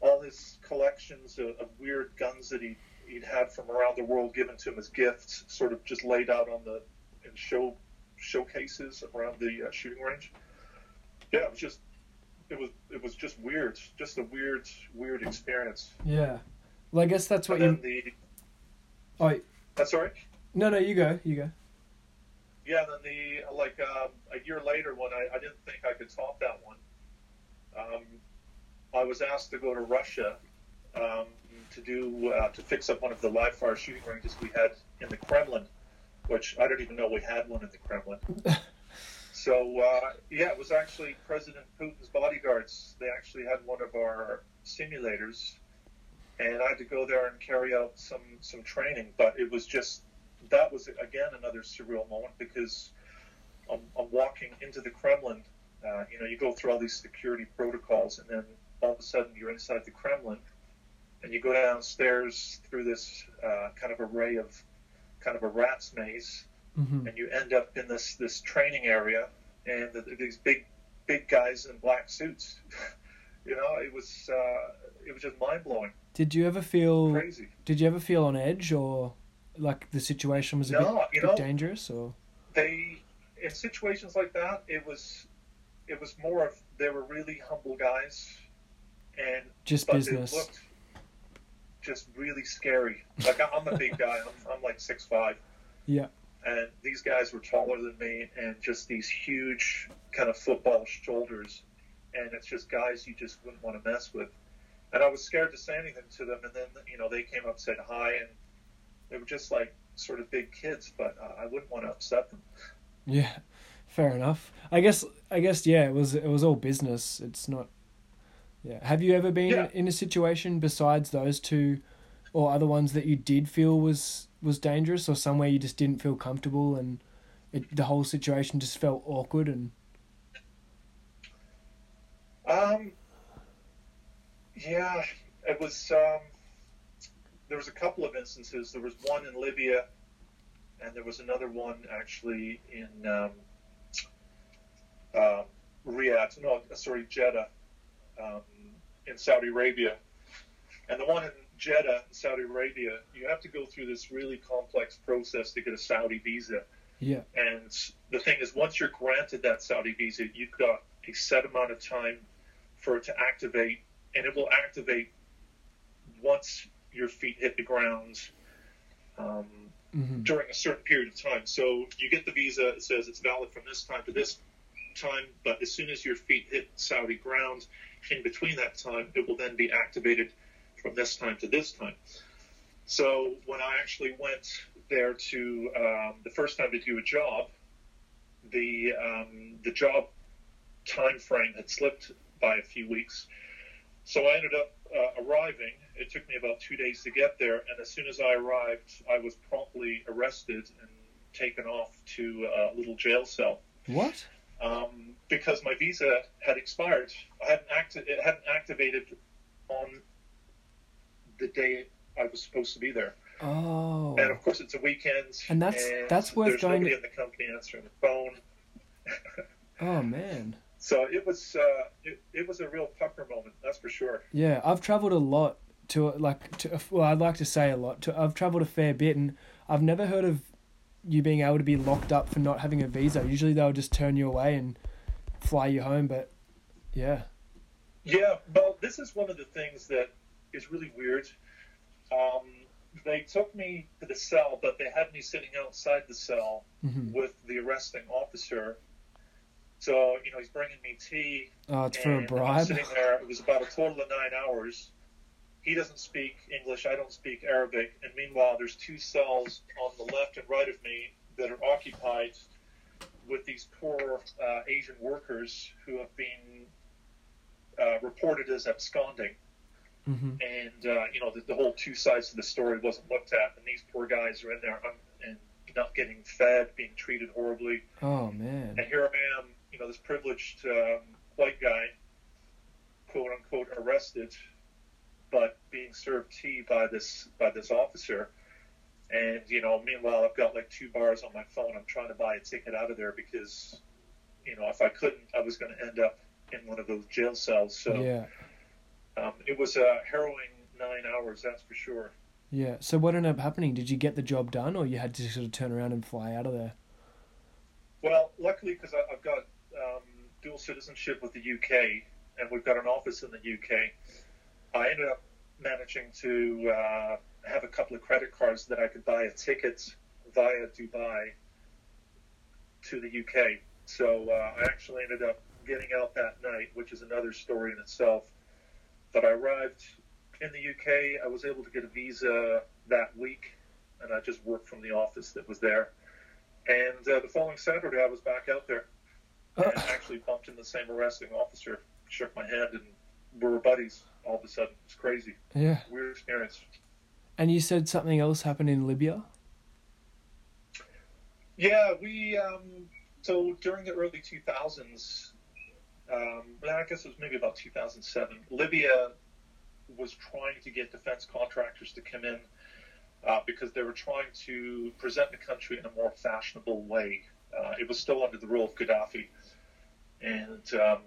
all his collections of, of weird guns that he he'd had from around the world given to him as gifts, sort of just laid out on the in show showcases around the uh, shooting range. Yeah, it was just it was it was just weird, just a weird weird experience. Yeah. Well, I guess that's what and you. the Oh that's all right. no, no, you go, you go. Yeah, and then the like um, a year later when I, I didn't think I could top that one. Um, I was asked to go to Russia um, to do uh, to fix up one of the live fire shooting ranges we had in the Kremlin, which I don't even know we had one in the Kremlin. [laughs] so uh, yeah, it was actually President Putin's bodyguards. They actually had one of our simulators, and I had to go there and carry out some some training. But it was just that was again another surreal moment because I'm, I'm walking into the Kremlin. Uh, you know, you go through all these security protocols, and then all of a sudden you're inside the Kremlin, and you go downstairs through this uh, kind of array of kind of a rat's maze, hmm and you end up in this this training area, and the, these big big guys in black suits. [laughs] you know, it was uh, it was just mind blowing, Did you ever feel? crazy. Did you ever feel on edge, or like the situation was a No, bit, bit know- dangerous, or? they in situations like that it was it was more of they were really humble guys and Just but business. looked just really scary. Like i'm a big guy. I'm, I'm like six five. Yeah. and these guys were taller than me and just these huge kind of football shoulders. And it's just guys you just wouldn't want to mess with. And i was scared to say anything to them. And then you know they came up said hi and they were just like sort of big kids but uh, i wouldn't want to upset them. Yeah, fair enough. I guess I guess yeah, it was it was all business. It's not. Yeah. Have you ever been Yeah. in a situation besides those two, or other ones that you did feel was was dangerous, or somewhere you just didn't feel comfortable and it, the whole situation just felt awkward and Um, yeah, it was. Um, there was a couple of instances. There was one in Libya, and there was another one actually in um, uh, Riyadh. No, sorry, Jeddah, um, in Saudi Arabia. And the one in Jeddah, in Saudi Arabia, you have to go through this really complex process to get a Saudi visa. yeah, And the thing is, once you're granted that Saudi visa, you've got a set amount of time for it to activate, and it will activate once your feet hit the ground um, hmm during a certain period of time. So you get the visa, it says it's valid from this time to this time, but as soon as your feet hit Saudi ground, in between that time, it will then be activated from this time to this time. So when I actually went there to um, the first time to do a job, the um, the job time frame had slipped by a few weeks. So I ended up uh, arriving. It took me about two days to get there, and as soon as I arrived, I was promptly arrested and taken off to a little jail cell What? Um, because my visa had expired. I hadn't acti- it hadn't activated on the day I was supposed to be there. Oh. And of course, it's a weekend. And that's- that's worth there's going nobody to- in the company answering the phone. [laughs] Oh man. So it was uh, it, it was a real pucker moment, that's for sure. Yeah, I've traveled a lot to like to well, I'd like to say a lot. To I've traveled a fair bit, and I've never heard of you being able to be locked up for not having a visa. Usually they'll just turn you away and fly you home. But yeah, Yeah, well, this is one of the things that is really weird. Um, they took me to the cell, but they had me sitting outside the cell hmm with the arresting officer. So, you know, he's bringing me tea. oh, it's for a and I'm bribe. sitting there. It was about a total of nine hours. He doesn't speak English. I don't speak Arabic. And meanwhile, there's two cells on the left and right of me that are occupied with these poor uh, Asian workers who have been uh, reported as absconding. hmm And, uh, you know, the, the whole two sides of the story wasn't looked at. And these poor guys are in there um, and not getting fed, being treated horribly. Oh man. And here I am, you know, this privileged um, white guy, quote unquote, arrested, but being served tea by this by this officer. And you know, meanwhile, I've got like two bars on my phone. I'm trying to buy a ticket out of there because, you know, if I couldn't, I was going to end up in one of those jail cells. So Yeah, um, it was a harrowing nine hours, that's for sure. yeah. So what ended up happening? Did you get the job done, or you had to sort of turn around and fly out of there? Well, luckily, because I've got um, dual citizenship with the UK, and we've got an office in the UK, I ended up managing to uh, have a couple of credit cards that I could buy a ticket via Dubai to the UK. So uh, I actually ended up getting out that night, which is another story in itself. But I arrived in the UK. I was able to get a visa that week, and I just worked from the office that was there. And uh, the following Saturday, I was back out there and [sighs] actually bumped into the same arresting officer, shook my hand, and we were buddies all of a sudden. It's crazy. Yeah. Weird experience. And you said something else happened in Libya. Yeah, we, um, so during the early 2000s, um, well, I guess it was maybe about 2007, Libya was trying to get defense contractors to come in uh, because they were trying to present the country in a more fashionable way. Uh, it was still under the rule of Gaddafi. And um,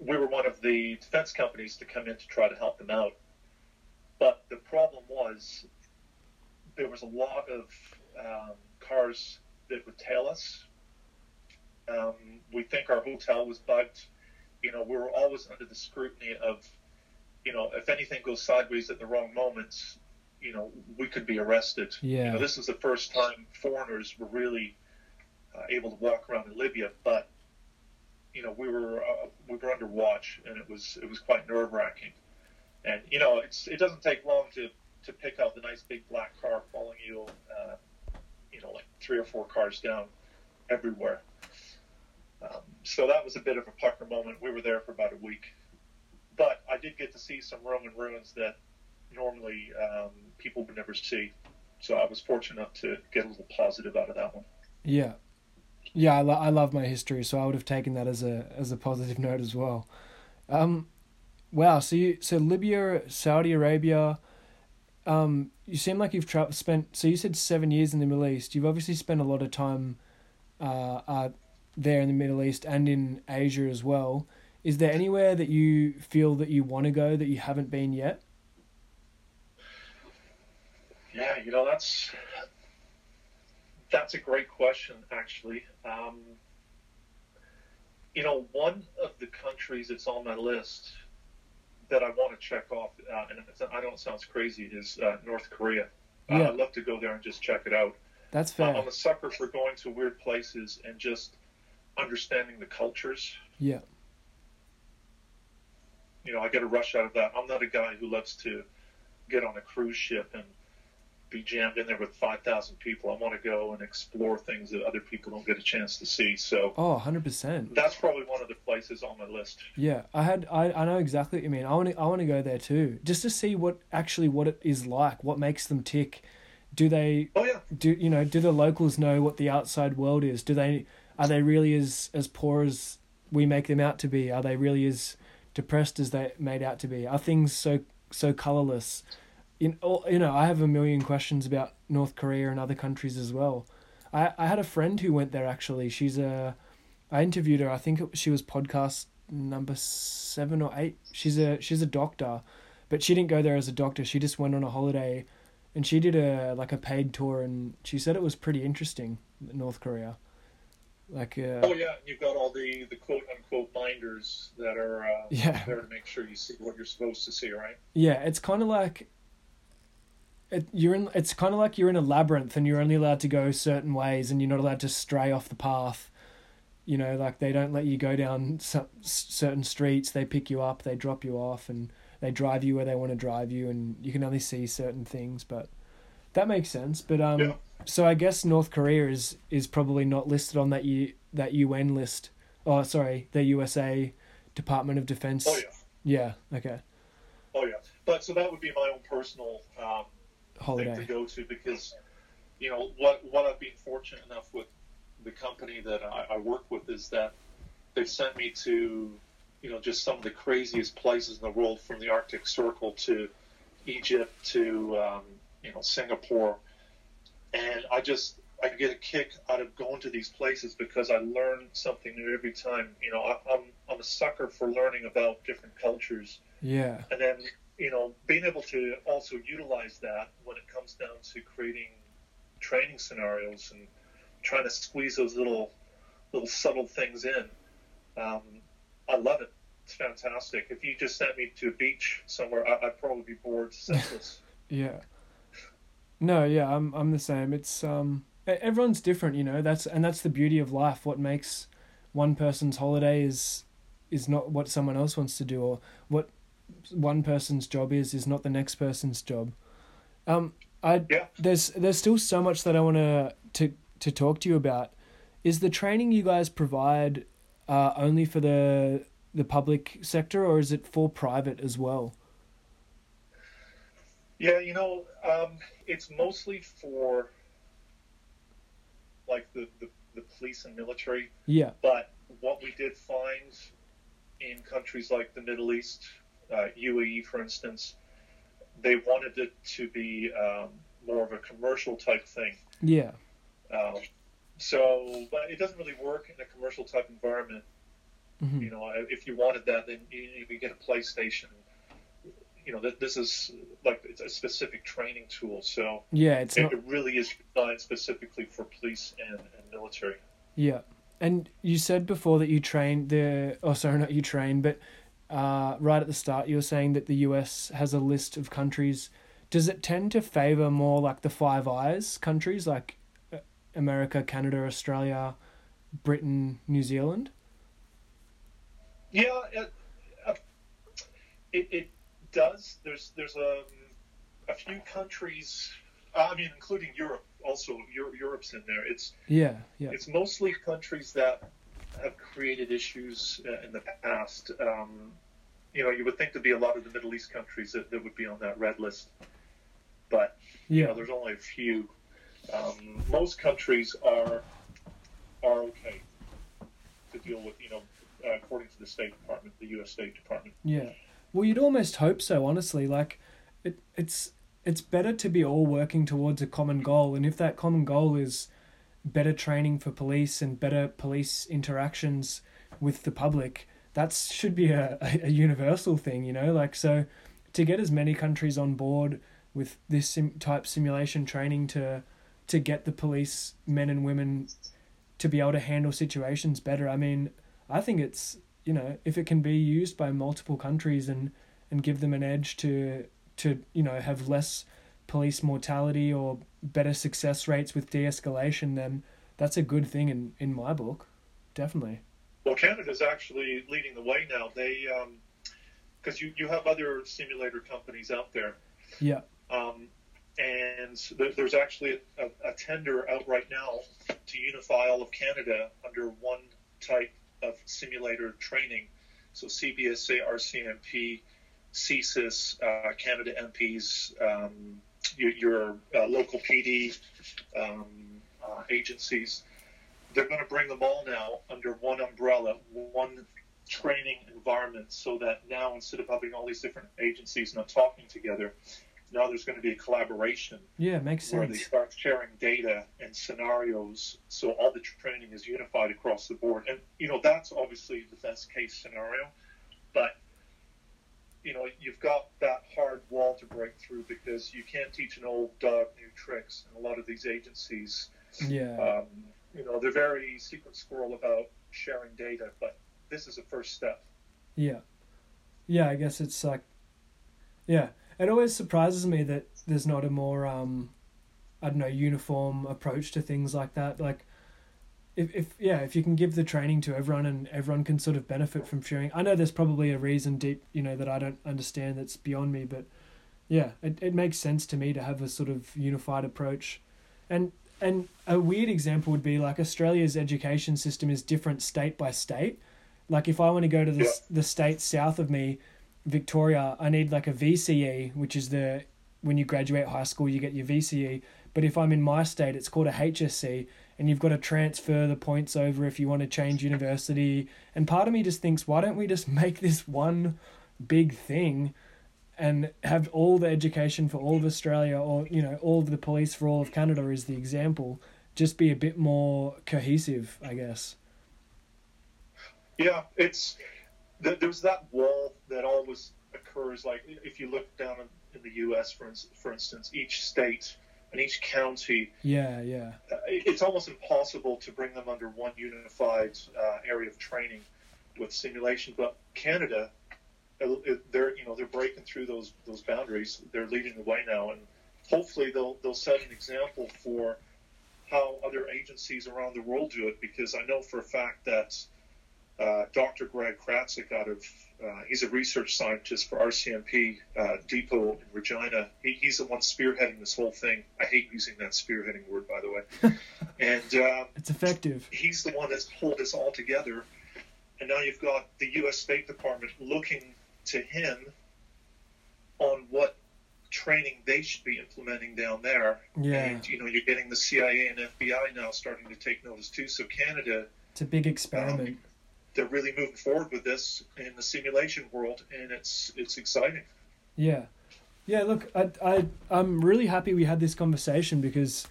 we were one of the defense companies to come in to try to help them out. But the problem was there was a lot of um, cars that would tail us. Um, we think our hotel was bugged. You know, we were always under the scrutiny of, you know, if anything goes sideways at the wrong moments, you know, we could be arrested. Yeah. You know, this was the first time foreigners were really uh, able to walk around in Libya, but you know, we were uh, we were under watch, and it was it was quite nerve wracking. And you know, it's it doesn't take long to to pick out the nice big black car following you, uh, you know, like three or four cars down everywhere. Um, so that was a bit of a pucker moment. We were there for about a week, but I did get to see some Roman ruins that normally um, people would never see. So I was fortunate enough to get a little positive out of that one. Yeah, yeah. I, lo- I love my history, so I would have taken that as a as a positive [laughs] note as well. Um, wow. So you so Libya, Saudi Arabia. Um, you seem like you've tra- spent. So you said seven years in the Middle East. You've obviously spent a lot of time, uh, uh, there in the Middle East and in Asia as well. Is there anywhere that you feel that you want to go that you haven't been yet? Yeah, you know that's that's a great question, actually. Um, you know, one of the countries that's on my list that I want to check off, uh, and it's, I know it sounds crazy, is uh, North Korea. Uh, I'd love to go there and just check it out. That's Uh, fair. I'm a sucker for going to weird places and just understanding the cultures. Yeah. You know, I get a rush out of that. I'm not a guy who loves to get on a cruise ship and be jammed in there with 5,000 people. I want to go and explore things that other people don't get a chance to see. So Oh, 100%. that's probably one of the places on my list. Yeah, I had I, I know exactly what you mean. I want to I want to go there too, just to see what actually what it is like, what makes them tick. Do they Oh, yeah. do you know, do the locals know what the outside world is? Do they are they really as as poor as we make them out to be? Are they really as depressed as they made out to be? Are things so so colorless? You know, you know, I have a million questions about North Korea and other countries as well. I I had a friend who went there actually. She's a I interviewed her. I think it, she was podcast number seven or eight. She's a she's a doctor, but she didn't go there as a doctor. She just went on a holiday, and she did a like a paid tour, and she said it was pretty interesting. North Korea, like uh, oh yeah, you've got all the the quote unquote binders that are uh, Yeah. there to make sure you see what you're supposed to see, right? yeah, it's kind of like. It, you're in. It's kind of like you're in a labyrinth, and you're only allowed to go certain ways, and you're not allowed to stray off the path. You know, like they don't let you go down some, certain streets. They pick you up, they drop you off, and they drive you where they want to drive you, and you can only see certain things. But that makes sense. But um, Yeah. so I guess North Korea is is probably not listed on that U, that UN list. Oh, sorry, the USA Department of Defense. Oh yeah, Yeah. Okay. oh yeah. But so that would be my own personal um, Holiday. to go to because you know what what I've been fortunate enough with the company that I, I work with is that they've sent me to you know just some of the craziest places in the world from the Arctic Circle to Egypt to um, you know Singapore and I just I get a kick out of going to these places because I learn something new every time you know I, I'm I'm a sucker for learning about different cultures Yeah. and then you know being able to also utilize that when it comes down to creating training scenarios and trying to squeeze those little little subtle things in um, i love it it's fantastic if you just sent me to a beach somewhere I, i'd probably be bored senseless [laughs] Yeah. No, yeah, I'm I'm the same. It's um everyone's different, you know. That's and that's the beauty of life. What makes one person's holiday is is not what someone else wants to do or what one person's job is is not the next person's job. Um I Yeah. there's there's still so much that I want to to to talk to you about. Is the training you guys provide uh only for the the public sector or is it for private as well? yeah you know um, it's mostly for like the, the, the police and military Yeah. But what we did find in countries like the Middle East, uh, UAE, for instance, they wanted it to be um, more of a commercial type thing. Yeah. Um, so, but it doesn't really work in a commercial type environment. Mhm. You know, if you wanted that, then you, could get a PlayStation. You know, th- this is like it's a specific training tool. So Yeah, it's it, not it really is designed specifically for police and, and military. Yeah, and you said before that you train the. Oh, sorry, not you train, but uh, right at the start, you were saying that the US has a list of countries. Does it tend to favor more like the Five Eyes countries, like uh, America, Canada, Australia, Britain, New Zealand? Yeah, it, uh, it, it does. There's there's a, a few countries. I mean, including Europe. Also, Europe's in there. It's Yeah, yeah, it's mostly countries that have created issues uh, in the past. Um, you know, you would think there'd be a lot of the Middle East countries that, that would be on that red list, but you know, there's only a few. Um, most countries are are okay to deal with. You know, uh, according to the State Department, the U.S. State Department. yeah. Well, you'd almost hope so, honestly. Like, it, it's it's better to be all working towards a common goal, and if that common goal is better training for police and better police interactions with the public, that should be a, a, universal thing, you know. Like, so to get as many countries on board with this sim- type simulation training to to get the police men and women to be able to handle situations better. I mean, I think it's you know if it can be used by multiple countries and and give them an edge to to you know have less police mortality or better success rates with de-escalation then that's a good thing in in my book definitely Well, Canada's actually leading the way now. They because you you have other simulator companies out there. yeah Um, and there, there's actually a, a tender out right now to unify all of Canada under one type of simulator training. So CBSA, RCMP, CSIS, uh, Canada MPs, um, your, your uh, local PD um, uh, agencies, they're going to bring them all now under one umbrella, one training environment, so that now instead of having all these different agencies not talking together, now there's going to be a collaboration Yeah, makes sense. where they start sharing data and scenarios, so all the training is unified across the board. And you know that's obviously the best case scenario, but you know you've got that hard wall to break through because you can't teach an old dog new tricks. And a lot of these agencies, Yeah. um, you know, they're very secret squirrel about sharing data, but this is a first step. Yeah. Yeah, I guess it's like yeah. It always surprises me that there's not a more um I don't know, uniform approach to things like that. Like if if yeah, if you can give the training to everyone and everyone can sort of benefit from sharing. I know there's probably a reason deep, you know, that I don't understand that's beyond me, but yeah, it it makes sense to me to have a sort of unified approach. And and a weird example would be like Australia's education system is different state by state. Like if I want to go to the Yeah. the state south of me, Victoria, I need like a VCE, which is the when you graduate high school you get your VCE. But if I'm in my state, it's called a HSC, and you've got to transfer the points over if you want to change university. And part of me just thinks, why don't we just [laughs] make this one big thing? and have all the education for all of Australia or you know all of the police for all of Canada is the example just be a bit more cohesive I guess Yeah, it's there's that wall that always occurs. Like if you look down in, the U.S., for for instance, each state and each county, yeah yeah uh, it's almost impossible to bring them under one unified uh, area of training with simulation. But Canada, uh, they're you know they're breaking through those those boundaries. They're leading the way now, and hopefully they'll they'll set an example for how other agencies around the world do it. Because I know for a fact that uh, Dr. Greg Kratzig out of uh, he's a research scientist for RCMP uh, Depot in Regina. He, he's the one spearheading this whole thing. I hate using that spearheading word, by the way. [laughs] and uh, it's effective he's the one that's pulled this all together. And now you've got the U.S. State Department looking to him on what training they should be implementing down there. yeah And you know, you're getting the CIA and FBI now starting to take notice too. So Canada, it's a big experiment they're really moving forward with this in the simulation world, and it's it's exciting. yeah yeah look I I I'm really happy we had this conversation because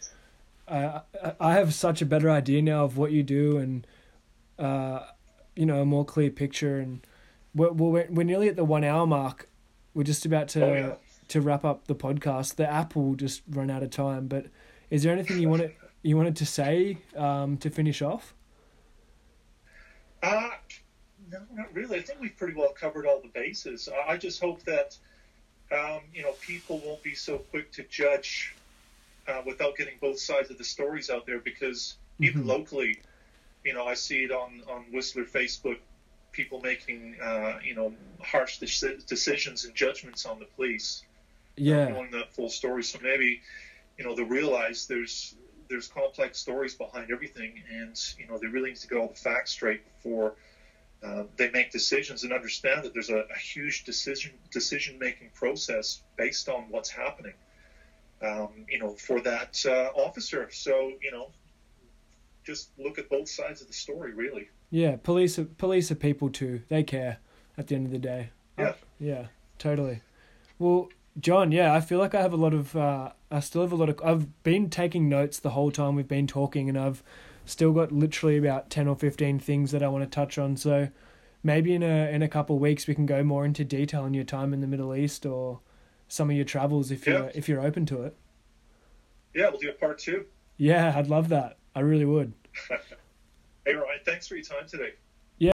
I I- I have such a better idea now of what you do and uh you know a more clear picture and we're we're, we're nearly at the one hour mark we're just about to Oh, yeah. to wrap up the podcast. The app will just run out of time. But is there anything you wanted you wanted to say um, to finish off? Uh, no, not really. I think we've pretty well covered all the bases. I, just hope that, um, you know, people won't be so quick to judge uh, without getting both sides of the stories out there because even Mhm. locally, you know, I see it on, on Whistler Facebook, people making, uh, you know, harsh deci- decisions and judgments on the police. Yeah, knowing the full story. So maybe, you know, they realize there's there's complex stories behind everything, and you know they really need to get all the facts straight before uh, they make decisions and understand that there's a, a huge decision decision making process based on what's happening. Um, you know, for that uh, officer. So you know, just look at both sides of the story, really. yeah. Police are, police are people too. They care at the end of the day. Uh, Yeah. yeah, totally. Well, John, yeah, I feel like I have a lot of. Uh, I still have a lot of. I've been taking notes the whole time we've been talking, and I've still got literally about ten or fifteen things that I want to touch on. So maybe in a in a couple of weeks we can go more into detail on your time in the Middle East or some of your travels if Yeah. you're if you're open to it. Yeah, we'll do a part two. Yeah, I'd love that. I really would. [laughs] Hey, Ryan, thanks for your time today.